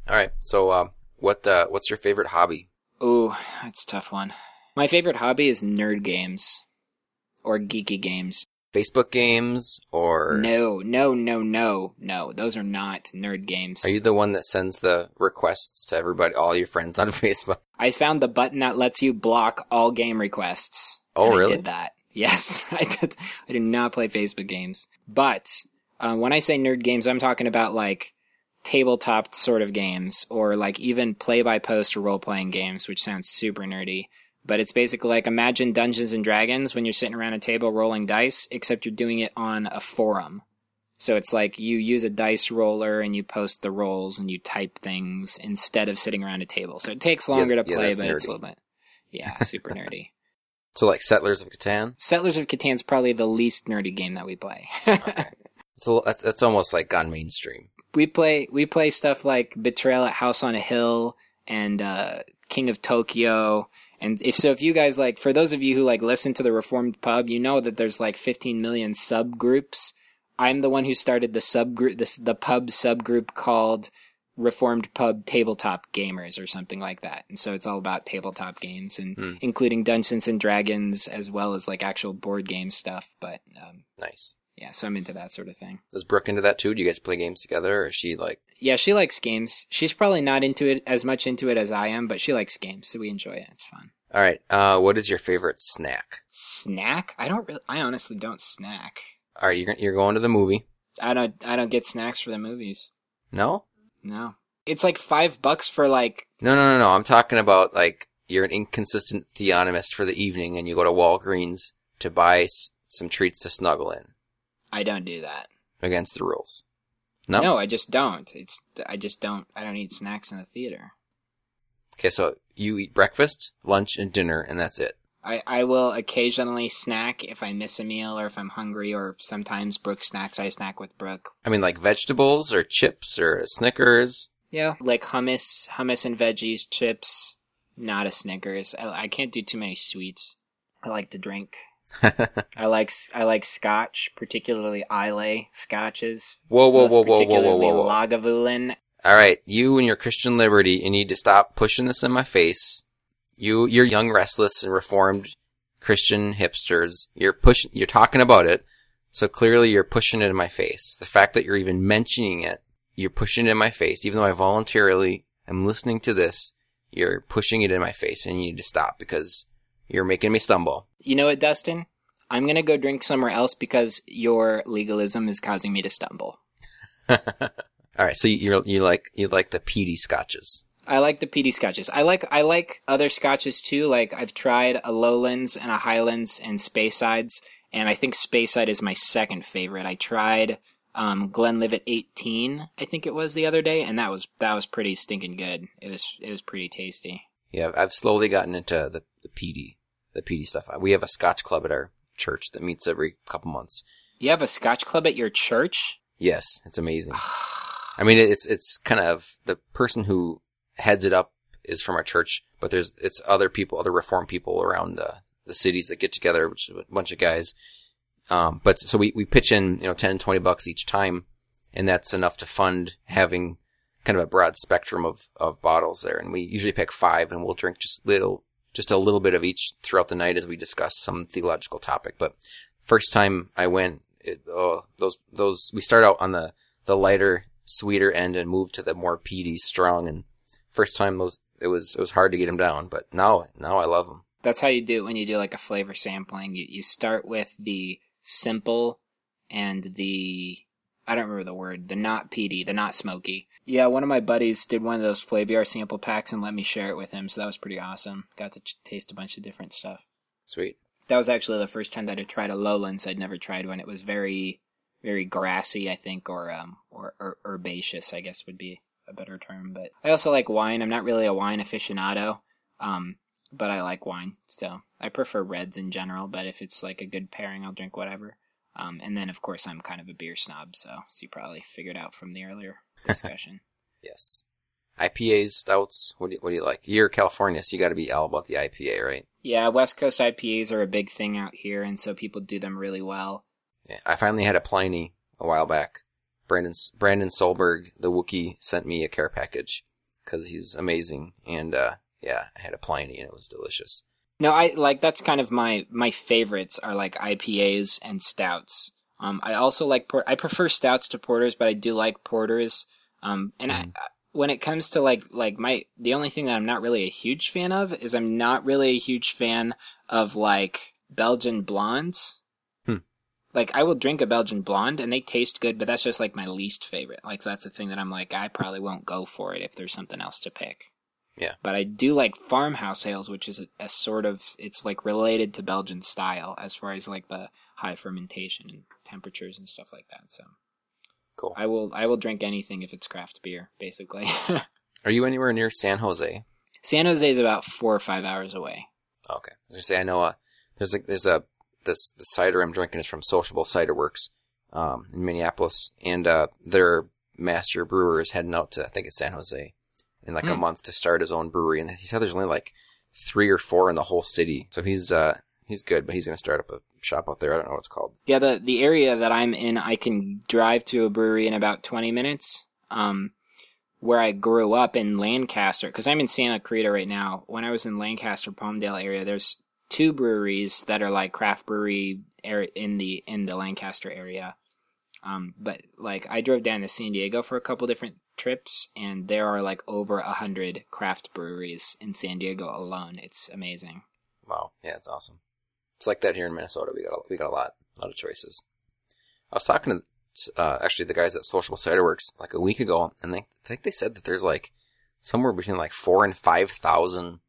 All right. So, um, what uh, what's your favorite hobby? Ooh, that's a tough one. My favorite hobby is nerd games or geeky games. Facebook games or No, no, no, no, no. Those are not nerd games. are you the one that sends the requests to everybody, all your friends on <laughs> Facebook? I found the button that lets you block all game requests. Oh, and I really? did that. <laughs> Yes, <laughs> I did. I do not play Facebook games. But uh, when I say nerd games, I'm talking about like tabletop sort of games or like even play by post role playing games, which sounds super nerdy. But it's basically like imagine Dungeons and Dragons when you're sitting around a table rolling dice, except you're doing it on a forum. So it's like you use a dice roller and you post the rolls and you type things instead of sitting around a table. So it takes longer Yeah, to play, that's but it's a little bit yeah, super nerdy. <laughs> So, like Settlers of Catan. Settlers of Catan's probably the least nerdy game that we play. Okay. It's a, little- that's that's almost like gone mainstream. we play we play stuff like Betrayal at House on a Hill and uh, King of Tokyo. And if so, if you guys like, for those of you who like listen to the Reformed Pub, you know that there's like 15 million subgroups. I'm the one who started the subgroup, this the pub subgroup called Reformed Pub Tabletop Gamers or something like that. And so it's all about tabletop games and Hmm. including Dungeons and Dragons as well as like actual board game stuff. But um, Nice. Yeah, so I'm into that sort of thing. Is Brooke into that too? Do you guys play games together, or is she like? Yeah, she likes games. She's probably not into it as much into it as I am, but she likes games, so we enjoy it. It's fun. All right. Uh, what is your favorite snack? Snack? I don't really. I honestly don't snack. All right, you're you're going to the movie. I don't. I don't get snacks for the movies. No, No. It's like five bucks for like. no, no, no, no. I'm talking about like you're an inconsistent theonomist for the evening, and you go to Walgreens to buy s- some treats to snuggle in I don't do that. against the rules. No. No, I just don't. It's. I just don't. I don't eat snacks in the theater. Okay, so you eat breakfast, lunch, and dinner, and that's it. I, I will occasionally snack if I miss a meal or if I'm hungry, or sometimes Brooke snacks. I snack with Brooke. I mean, like vegetables or chips or Snickers. Yeah, like hummus, hummus and veggies, chips. Not a Snickers. I, I can't do too many sweets. I like to drink. I like I like Scotch, particularly Islay scotches. Whoa, whoa, whoa, whoa, whoa, whoa, whoa, whoa. Lagavulin. All right, you and your Christian liberty, you need to stop pushing this in my face. You, you're young, restless, and reformed Christian hipsters. You're pushing, you're talking about it, so clearly you're pushing it in my face. The fact that you're even mentioning it, you're pushing it in my face, even though I voluntarily am listening to this. You're pushing it in my face, and you need to stop because you're making me stumble. You know what, Dustin? I'm gonna go drink somewhere else because your legalism is causing me to stumble. <laughs> All right, so you you like you like the peaty scotches. I like the peaty scotches. I like I like other scotches too. Like I've tried a Lowlands and a Highlands and Speysides, and I think Speyside is my second favorite. I tried um, Glenlivet 18, I think it was the other day, and that was that was pretty stinking good. It was it was pretty tasty. Yeah, I've- I've slowly gotten into the the peaty, the peaty stuff. We have a Scotch club at our church that meets every couple months. You have a Scotch club at your church? Yes, it's amazing. <sighs> I mean, it's it's kind of the person who heads it up is from our church, but there's it's other people, other reformed people around uh, the cities that get together, which is a bunch of guys. Um, but so we we pitch in, you know, 10, 20 bucks each time, and that's enough to fund having kind of a broad spectrum of of bottles there. And we usually pick five, and we'll drink just little, just a little bit of each throughout the night as we discuss some theological topic. But first time I went, it, oh, those those we start out on the the lighter, sweeter end and move to the more peaty, strong. And first time those it was it was hard to get them down, but now now I love them. That's how you do it when you do like a flavor sampling. You you start with the simple and the I don't remember the word, the not peaty, the not smoky. Yeah, one of my buddies did one of those Flaviar sample packs and let me share it with him, so that was pretty awesome. Got to ch- taste a bunch of different stuff. Sweet. That was actually the first time that I tried a Lowlands. I'd never tried one. It was very, very grassy, I think, or um, or, or herbaceous, I guess would be a better term. But I also like wine. I'm not really a wine aficionado, um, but I like wine still. I prefer reds in general, but if it's like a good pairing, I'll drink whatever. Um, and then, of course, I'm kind of a beer snob, so as you probably figured out from the earlier <laughs> discussion. Yes. IPAs, stouts. What do you, what do you like? You're California, so you got to be all about the IPA, right? yeah, West Coast IPAs are a big thing out here, and so people do them really well. Yeah. I finally had a Pliny a while back. Brandon Brandon Solberg, the Wookiee, sent me a care package because he's amazing, and uh, yeah, I had a Pliny and it was delicious. No, I like that's kind of my my favorites are like IPAs and stouts. Um, I also like port. I prefer stouts to porters, but I do like porters. Um, and Mhm. I, when it comes to like like my the only thing that I'm not really a huge fan of is I'm not really a huge fan of like Belgian blondes. Hmm. Like I will drink a Belgian blonde and they taste good, but that's just like my least favorite. Like that's the thing that I'm like I probably won't go for it if there's something else to pick. Yeah. But I do like farmhouse ales, which is a, a sort of it's like related to Belgian style as far as like the high fermentation and temperatures and stuff like that. So Cool. I will I will drink anything if it's craft beer, basically. <laughs> Are you anywhere near San Jose? San Jose is about four or five hours away. Okay. As I say, I know uh, there's a there's a this the cider I'm drinking is from Sociable Cider Works um, in Minneapolis, and uh, their master brewer is heading out to I think it's San Jose in like a Hmm. month to start his own brewery, and he said there's only like three or four in the whole city. So he's uh he's good, but he's gonna start up a shop out there. I don't know what it's called. Yeah, the the area that I'm in, I can drive to a brewery in about 20 minutes. Um, where I grew up in Lancaster, because I'm in Santa Clarita right now. When I was in Lancaster, Palmdale area, there's two breweries that are like craft brewery in the in the Lancaster area. Um, but like I drove down to San Diego for a couple different trips, and there are like over a hundred craft breweries in San Diego alone. It's amazing. Wow, yeah, it's awesome. It's like that here in Minnesota. We got a, we got a lot, a lot of choices. I was talking to uh, actually the guys at Social Cider Works like a week ago, and they I think they said that there's like somewhere between like four and five thousand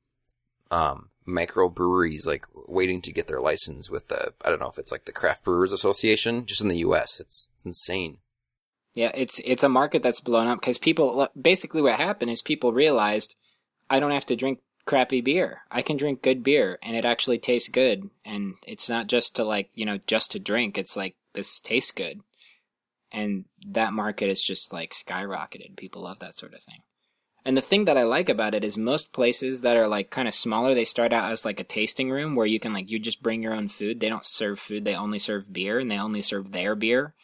um, micro breweries like waiting to get their license with the I don't know if it's like the Craft Brewers Association just in the U.S. It's it's insane. Yeah, it's it's a market that's blown up because people basically what happened is people realized I don't have to drink crappy beer. I can drink good beer and it actually tastes good and it's not just to like, you know, just to drink. It's like this tastes good. And that market is just like skyrocketed. People love that sort of thing. And the thing that I like about it is most places that are like kind of smaller, they start out as like a tasting room where you can like you just bring your own food. They don't serve food, they only serve beer and they only serve their beer.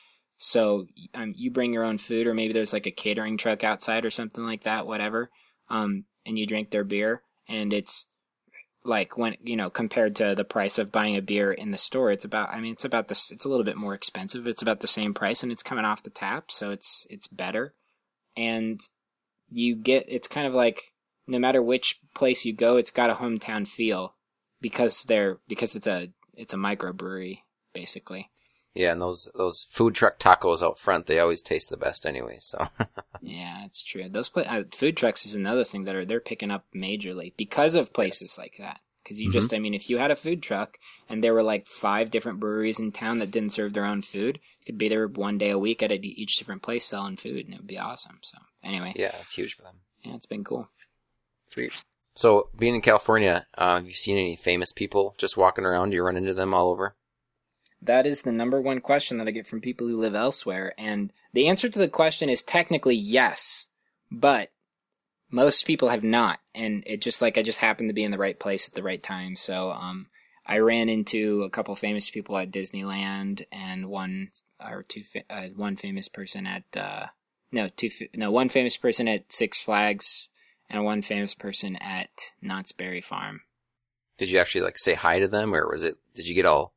So um, you bring your own food, or maybe there's like a catering truck outside or something like that, whatever. Um, and you drink their beer, and it's like when you know compared to the price of buying a beer in the store, it's about. I mean, it's about this. It's a little bit more expensive. It's about the same price, and it's coming off the tap, so it's it's better. And you get it's kind of like no matter which place you go, it's got a hometown feel because they're because it's a it's a microbrewery basically. Yeah, and those those food truck tacos out front, they always taste the best anyway. So <laughs> Yeah, it's true. Those pla- uh, food trucks is another thing that are they're picking up majorly because of places Yes. like that. Because you just, I mean, if you had a food truck and there were like five different breweries in town that didn't serve their own food, you could be there one day a week at a, each different place selling food, and it would be awesome. So anyway, yeah, it's huge for them. yeah, it's been cool. Sweet. So being in California, uh, have you seen any famous people just walking around? Do You run into them all over. That is the number one question that I get from people who live elsewhere. And the answer to the question is technically yes, but most people have not. And it just like I just happened to be in the right place at the right time. So, um, I ran into a couple famous people at Disneyland and one or two, uh, one famous person at, uh, no, two, no, one famous person at Six Flags and one famous person at Knott's Berry Farm. Did you actually like say hi to them, or was it? Did you get all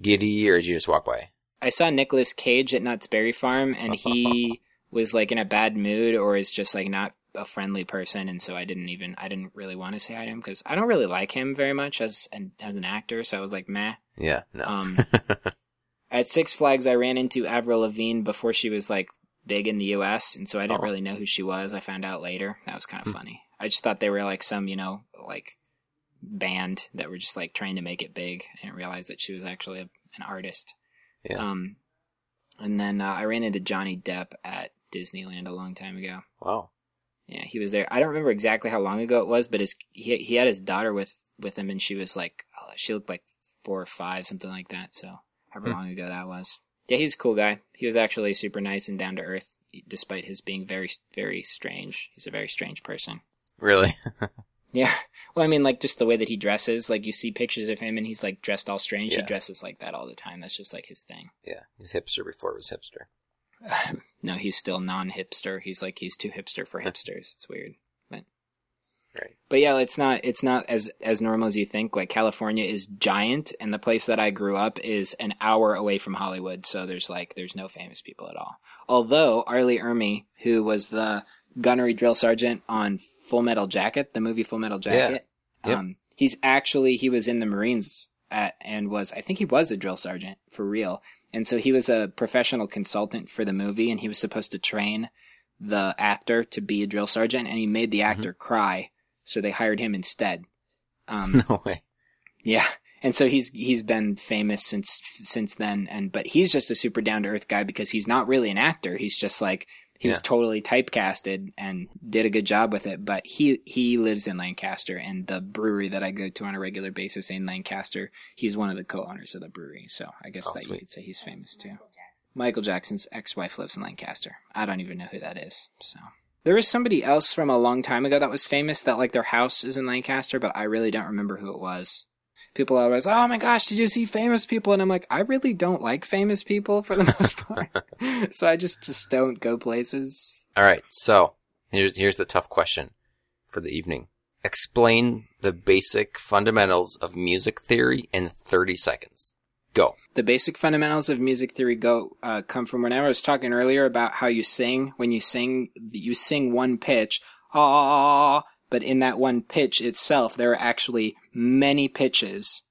giddy, or did you just walk by? I saw Nicolas Cage at Knott's Berry Farm, and <laughs> he was like in a bad mood or is just like not a friendly person, and so I didn't even I didn't really want to say hi to him because I don't really like him very much as an as an actor. So I was like, meh. Yeah, no. Um, <laughs> at Six Flags, I ran into Avril Lavigne before she was like big in the U.S., and so I didn't Oh. really know who she was. I found out later. That was kind of Hmm. funny. I just thought they were like some you know like band that were just like trying to make it big. I didn't realize that she was actually a, an artist. Yeah. Um, and then uh, I ran into Johnny Depp at Disneyland a long time ago. wow. Yeah, he was there. I don't remember exactly how long ago it was, but his he he had his daughter with with him, and she was like oh, she looked like four or five, something like that. So however Hmm. long ago that was. Yeah, he's a cool guy. He was actually super nice and down to earth, despite his being very very strange. He's a very strange person. Really? <laughs> Yeah. Well, I mean, like just the way that he dresses. Like you see pictures of him, and he's like dressed all strange. He dresses like that all the time. That's just like his thing. yeah, he's hipster before it was hipster. no, he's still non-hipster. He's like he's too hipster for <laughs> hipsters. It's weird. But Right. but yeah, it's not it's not as as normal as you think. Like California is giant, and the place that I grew up is an hour away from Hollywood. So there's like there's no famous people at all. Although R. Lee Ermey, who was the gunnery drill sergeant on Full Metal Jacket, the movie Full Metal Jacket, Yep. um, he's actually he was in the Marines at, and was I think he was a drill sergeant for real. And so he was a professional consultant for the movie, and he was supposed to train the actor to be a drill sergeant, and he made the actor cry, so they hired him instead. Um, <laughs> No way. yeah, and so he's he's been famous since since then, and but he's just a super down to earth guy because he's not really an actor. He's just like he was totally typecasted and did a good job with it. But he he lives in Lancaster, and the brewery that I go to on a regular basis in Lancaster, he's one of the co-owners of the brewery. So I guess Oh, that you could say he's famous too. Michael Jackson's ex-wife lives in Lancaster. I don't even know who that is. So there was somebody else from a long time ago that was famous that like their house is in Lancaster, but I really don't remember who it was. People always, oh my gosh, did you see famous people? And I'm like, I really don't like famous people for the most <laughs> part, <laughs> so I just just don't go places. All right, so here's here's the tough question for the evening. Explain the basic fundamentals of music theory in 30 seconds. Go. The basic fundamentals of music theory go uh, come from when I was talking earlier about how you sing. When you sing, you sing one pitch, ah, but in that one pitch itself, there are actually many pitches,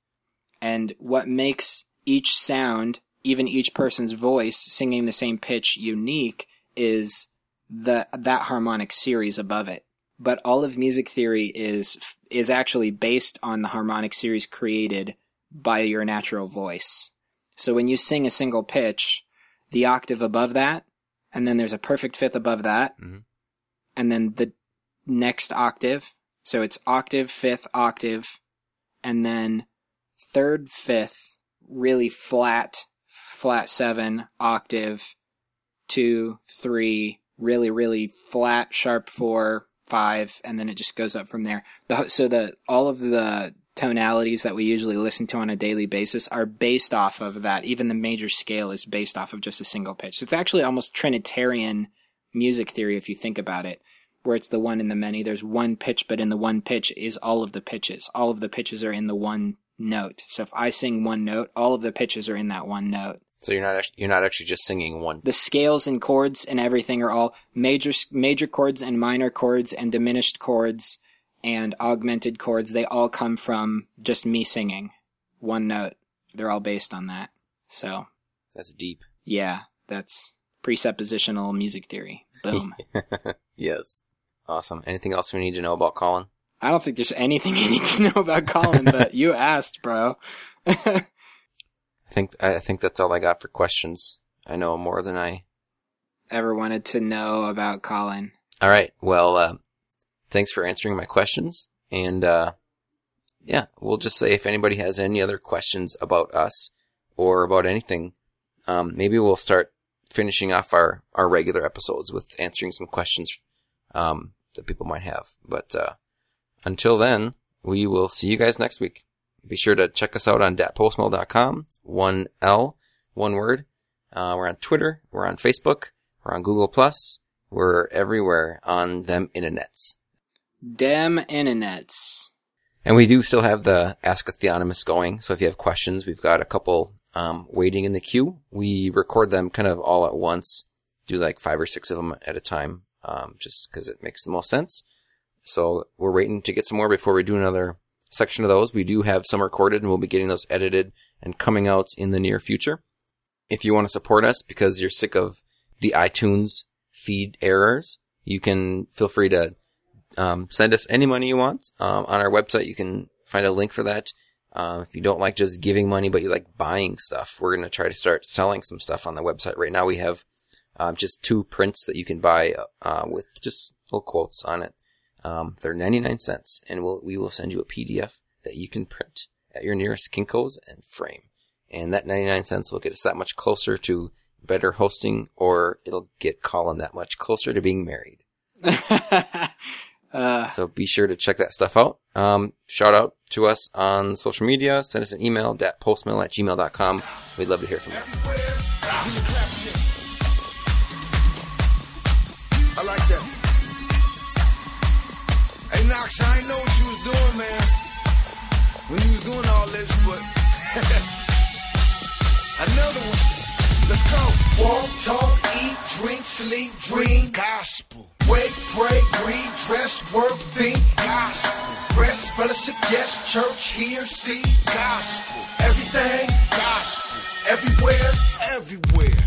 and what makes each sound, even each person's voice singing the same pitch, unique is the that harmonic series above it. But all of music theory is is actually based on the harmonic series created by your natural voice. So when you sing a single pitch, the octave above that, and then there's a perfect fifth above that, mm-hmm. and then the next octave. So it's octave, fifth, octave, and then third, fifth, really flat, flat seven, octave, two, three, really, really flat, sharp four, five, and then it just goes up from there. The, so the all of the tonalities that we usually listen to on a daily basis are based off of that. Even the major scale is based off of just a single pitch. So it's actually almost Trinitarian music theory if you think about it, where it's the one in the many. There's one pitch, but in the one pitch is all of the pitches. All of the pitches are in the one note. So if I sing one note, all of the pitches are in that one note. So you're not actually, you're not actually just singing one. The scales and chords and everything are all major major chords and minor chords and diminished chords and augmented chords. They all come from just me singing one note. They're all based on that. So That's deep. yeah, that's presuppositional music theory. Boom. <laughs> yes. Awesome. Anything else we need to know about Colin? I don't think there's anything <laughs> you need to know about Colin, but you <laughs> asked, bro. I think I think that's all I got for questions. I know more than I. Ever wanted to know about Colin? All right. Well, uh, thanks for answering my questions, and uh, yeah, we'll just say if anybody has any other questions about us or about anything, um, maybe we'll start finishing off our our regular episodes with answering some questions um, that people might have. But uh, until then, we will see you guys next week. Be sure to check us out on datpostmail.com. One L, one word. Uh, we're on Twitter. We're on Facebook. We're on Google Plus. We're everywhere on them internets. Dem internets. And we do still have the Ask a Theonomist going. So if you have questions, we've got a couple um, waiting in the queue. We record them kind of all at once, do like five or six of them at a time, um, just because it makes the most sense. So we're waiting to get some more before we do another section of those. We do have some recorded and we'll be getting those edited and coming out in the near future. If you want to support us because you're sick of the iTunes feed errors, you can feel free to um, send us any money you want. Um, on our website, you can find a link for that. Uh, if you don't like just giving money, but you like buying stuff, we're going to try to start selling some stuff on the website. Right now, we have um, just two prints that you can buy uh, with just little quotes on it. Um, they're 99 cents, and we'll, we will send you a PDF that you can print at your nearest Kinko's and frame. And that 99 cents will get us that much closer to better hosting, or it'll get Colin that much closer to being married. <laughs> uh, So be sure to check that stuff out. Um, shout out to us on social media. Send us an email, datpostmail at gmail.com. We'd love to hear from you. Hey, I know what you was doing, man. When you was doing all this, but <laughs> another one. Let's go. Walk, talk, eat, drink, sleep, dream. Gospel. Wake, pray, read, dress, work, think. Gospel. Rest, fellowship, yes, church, hear, see. Gospel. Everything. Gospel. Everywhere. Everywhere.